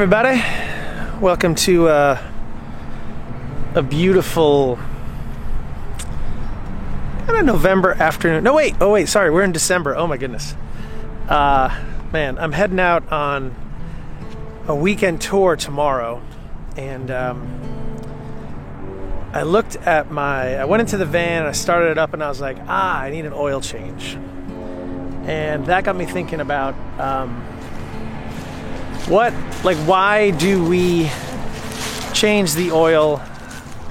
Everybody. Welcome to uh, a beautiful kind of November afternoon. No, wait. Oh, wait. Sorry. We're in December. Oh, my goodness. Uh, man, I'm heading out on a weekend tour tomorrow. And um, I looked at my, I went into the van, I started it up, and I was like, ah, I need an oil change. And that got me thinking about. Um, what like why do we change the oil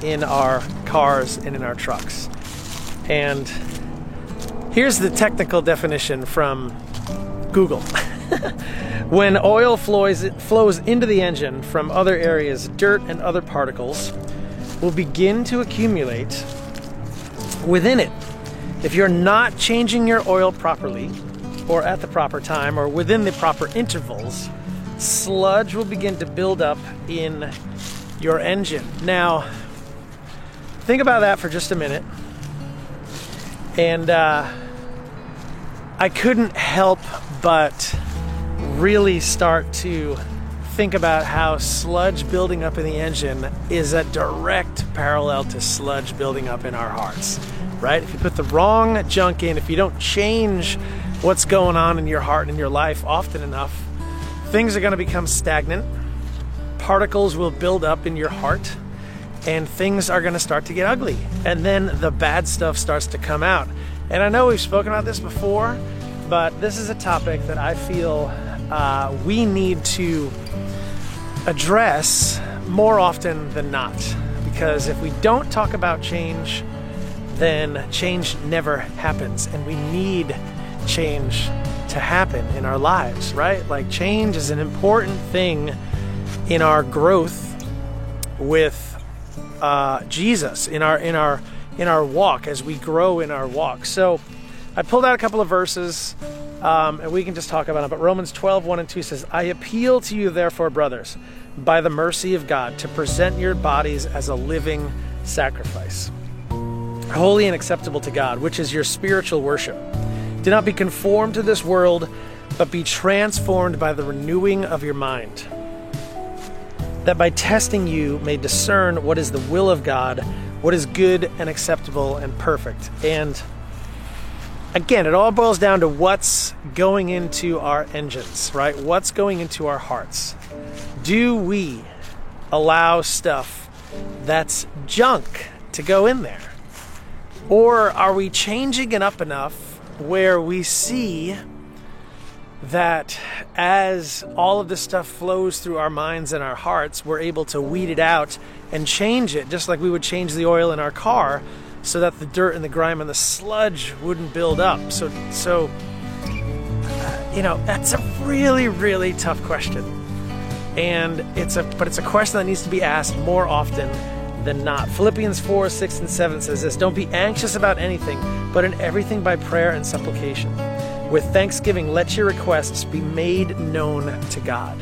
in our cars and in our trucks? And here's the technical definition from google. When oil flows flows into the engine from other areas dirt and other particles will begin to accumulate within it. If you're not changing your oil properly or at the proper time or within the proper intervals sludge will begin to build up in your engine. Now, think about that for just a minute. And uh, I couldn't help but really start to think about how sludge building up in the engine is a direct parallel to sludge building up in our hearts, right? If you put the wrong junk in, if you don't change what's going on in your heart and in your life often enough, things are going to become stagnant, particles will build up in your heart, and things are going to start to get ugly. And then the bad stuff starts to come out. And I know we've spoken about this before, but this is a topic that I feel uh, we need to address more often than not. Because if we don't talk about change, then change never happens. And we need change to happen in our lives, right? Like change is an important thing in our growth with uh, Jesus, in our in our in our walk as we grow in our walk. So I pulled out a couple of verses um, and we can just talk about them. But Romans 12, 1 and 2 says, I appeal to you, therefore, brothers, by the mercy of God, to present your bodies as a living sacrifice, holy and acceptable to God, which is your spiritual worship. Do not be conformed to this world, but be transformed by the renewing of your mind. That by testing you may discern what is the will of God, what is good and acceptable and perfect. And again, it all boils down to what's going into our engines, right? What's going into our hearts. Do we allow stuff that's junk to go in there? Or are we changing it up enough where we see that as all of this stuff flows through our minds and our hearts, we're able to weed it out and change it, just like we would change the oil in our car, so that the dirt and the grime and the sludge wouldn't build up. So, so you know, that's a really, really tough question, and it's a but it's a question that needs to be asked more often than not. Philippians 4 6 and 7 says this Don't be anxious about anything, but in everything by prayer and supplication. With thanksgiving, let your requests be made known to God.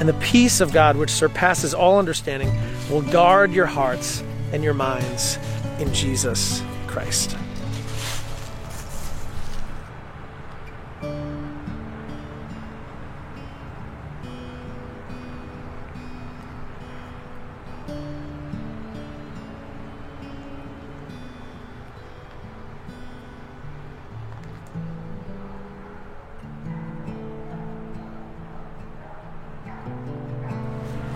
And the peace of God, which surpasses all understanding, will guard your hearts and your minds in Jesus Christ.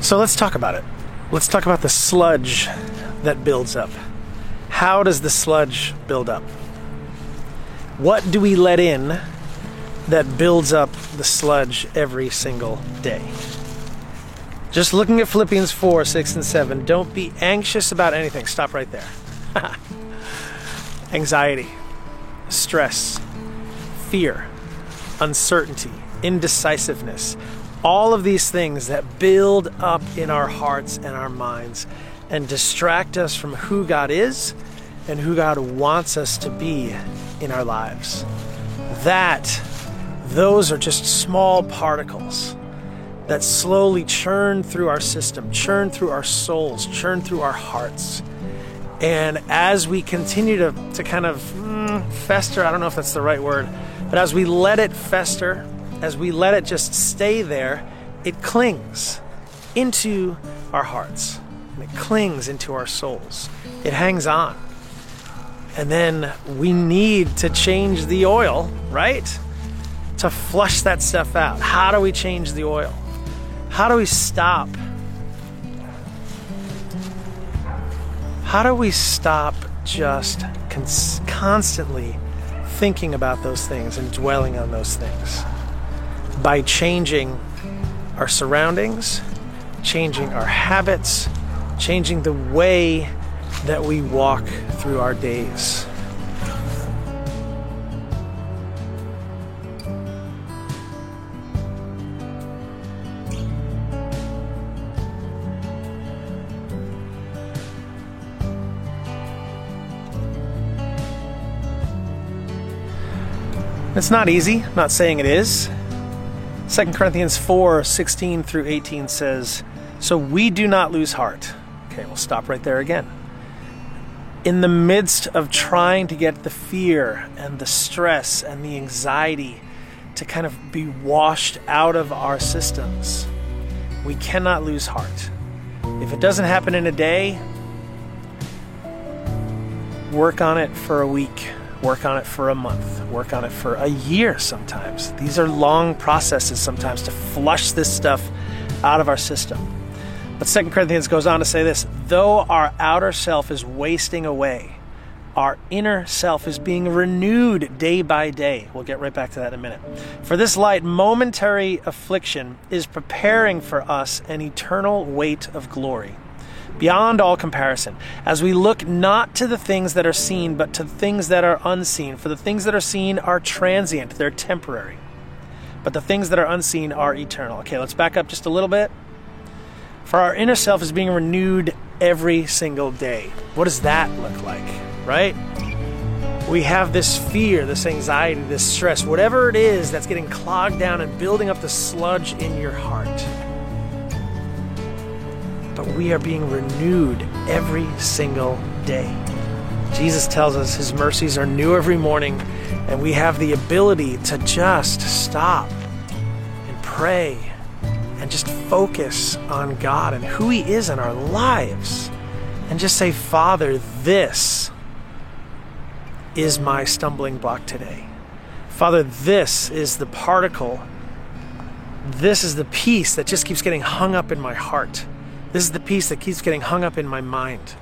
So let's talk about it. Let's talk about the sludge that builds up. How does the sludge build up? What do we let in that builds up the sludge every single day? Just looking at Philippians 4 6 and 7, don't be anxious about anything. Stop right there. Anxiety, stress, fear, uncertainty, indecisiveness, all of these things that build up in our hearts and our minds and distract us from who God is and who God wants us to be in our lives. That, those are just small particles that slowly churn through our system, churn through our souls, churn through our hearts. And as we continue to, to kind of mm, fester, I don't know if that's the right word, but as we let it fester, as we let it just stay there, it clings into our hearts and it clings into our souls. It hangs on. And then we need to change the oil, right? To flush that stuff out. How do we change the oil? How do we stop? How do we stop just cons- constantly thinking about those things and dwelling on those things? By changing our surroundings, changing our habits, changing the way that we walk through our days. It's not easy, not saying it is. 2 Corinthians 4 16 through 18 says, So we do not lose heart. Okay, we'll stop right there again. In the midst of trying to get the fear and the stress and the anxiety to kind of be washed out of our systems, we cannot lose heart. If it doesn't happen in a day, work on it for a week Work on it for a month, work on it for a year sometimes. These are long processes sometimes to flush this stuff out of our system. But Second Corinthians goes on to say this though our outer self is wasting away, our inner self is being renewed day by day. We'll get right back to that in a minute. For this light, momentary affliction is preparing for us an eternal weight of glory beyond all comparison, as we look not to the things that are seen, but to things that are unseen. For the things that are seen are transient, they're temporary. But the things that are unseen are eternal. Okay, let's back up just a little bit. For our inner self is being renewed every single day. What does that look like, right? We have this fear, this anxiety, this stress, whatever it is that's getting clogged down and building up the sludge in your heart we are being renewed every single day. Jesus tells us his mercies are new every morning, and we have the ability to just stop and pray and just focus on God and who he is in our lives and just say, Father, this is my stumbling block today. Father, this is the particle. This is the piece that just keeps getting hung up in my heart. This is the piece that keeps getting hung up in my mind.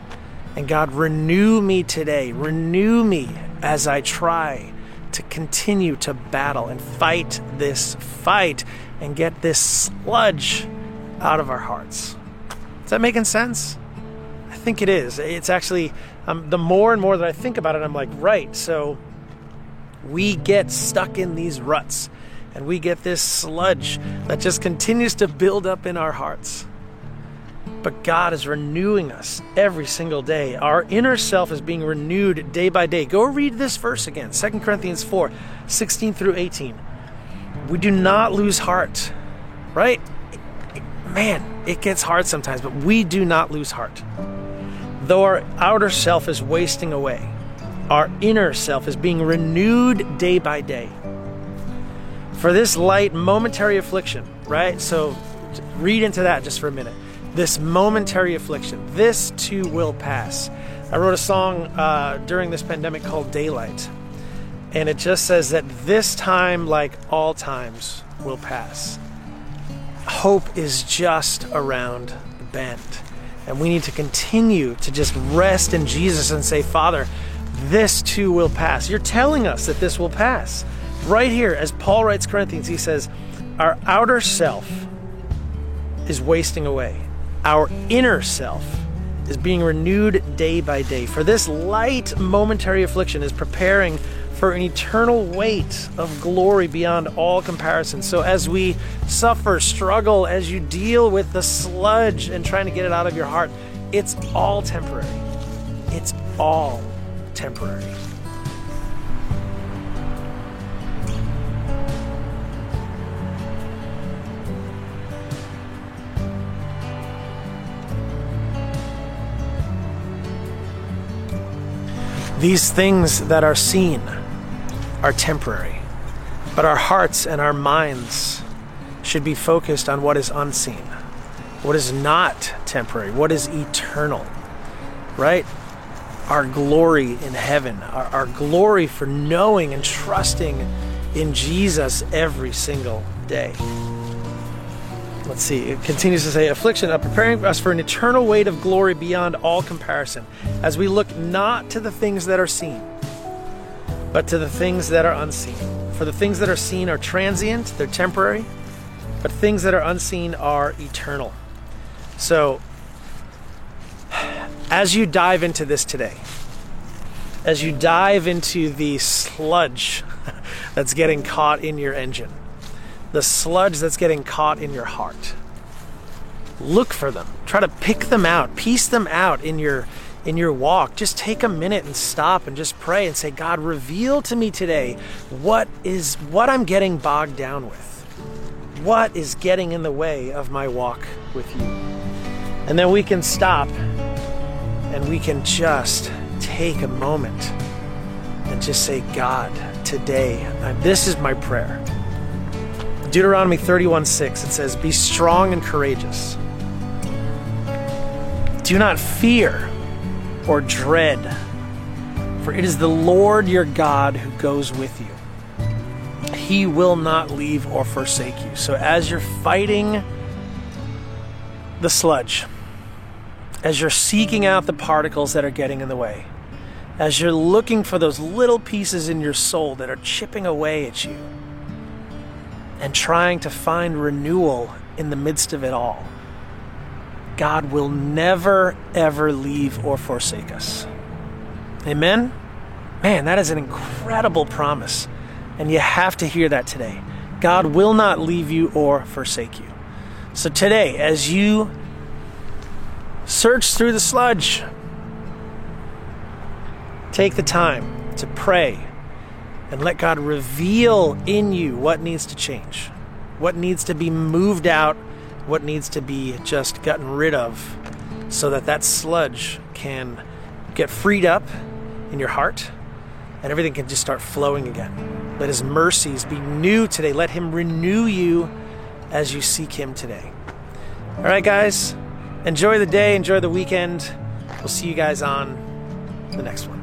And God, renew me today. Renew me as I try to continue to battle and fight this fight and get this sludge out of our hearts. Is that making sense? I think it is. It's actually, um, the more and more that I think about it, I'm like, right. So we get stuck in these ruts and we get this sludge that just continues to build up in our hearts. But God is renewing us every single day. Our inner self is being renewed day by day. Go read this verse again 2 Corinthians 4 16 through 18. We do not lose heart, right? Man, it gets hard sometimes, but we do not lose heart. Though our outer self is wasting away, our inner self is being renewed day by day. For this light, momentary affliction, right? So read into that just for a minute this momentary affliction. This too will pass. I wrote a song uh, during this pandemic called Daylight, and it just says that this time, like all times, will pass. Hope is just around the bend. And we need to continue to just rest in Jesus and say, Father, this too will pass. You're telling us that this will pass. Right here, as Paul writes Corinthians, he says, Our outer self is wasting away our inner self is being renewed day by day. For this light momentary affliction is preparing for an eternal weight of glory beyond all comparison. So, as we suffer, struggle, as you deal with the sludge and trying to get it out of your heart, it's all temporary. It's all temporary. These things that are seen are temporary, but our hearts and our minds should be focused on what is unseen, what is not temporary, what is eternal, right? Our glory in heaven, our, our glory for knowing and trusting in Jesus every single day. Let's see, it continues to say, affliction, uh, preparing us for an eternal weight of glory beyond all comparison, as we look not to the things that are seen, but to the things that are unseen. For the things that are seen are transient, they're temporary, but things that are unseen are eternal. So, as you dive into this today, as you dive into the sludge that's getting caught in your engine, the sludge that's getting caught in your heart. Look for them. Try to pick them out, piece them out in your in your walk. Just take a minute and stop and just pray and say, God, reveal to me today what is what I'm getting bogged down with. What is getting in the way of my walk with you? And then we can stop and we can just take a moment and just say, God, today, this is my prayer. Deuteronomy 31 6, it says, Be strong and courageous. Do not fear or dread, for it is the Lord your God who goes with you. He will not leave or forsake you. So as you're fighting the sludge, as you're seeking out the particles that are getting in the way, as you're looking for those little pieces in your soul that are chipping away at you, and trying to find renewal in the midst of it all. God will never, ever leave or forsake us. Amen? Man, that is an incredible promise. And you have to hear that today. God will not leave you or forsake you. So today, as you search through the sludge, take the time to pray and let God reveal in you what needs to change, what needs to be moved out, what needs to be just gotten rid of, so that that sludge can get freed up in your heart and everything can just start flowing again. Let His mercies be new today. Let Him renew you as you seek Him today. All right, guys, enjoy the day, enjoy the weekend. We'll see you guys on the next one.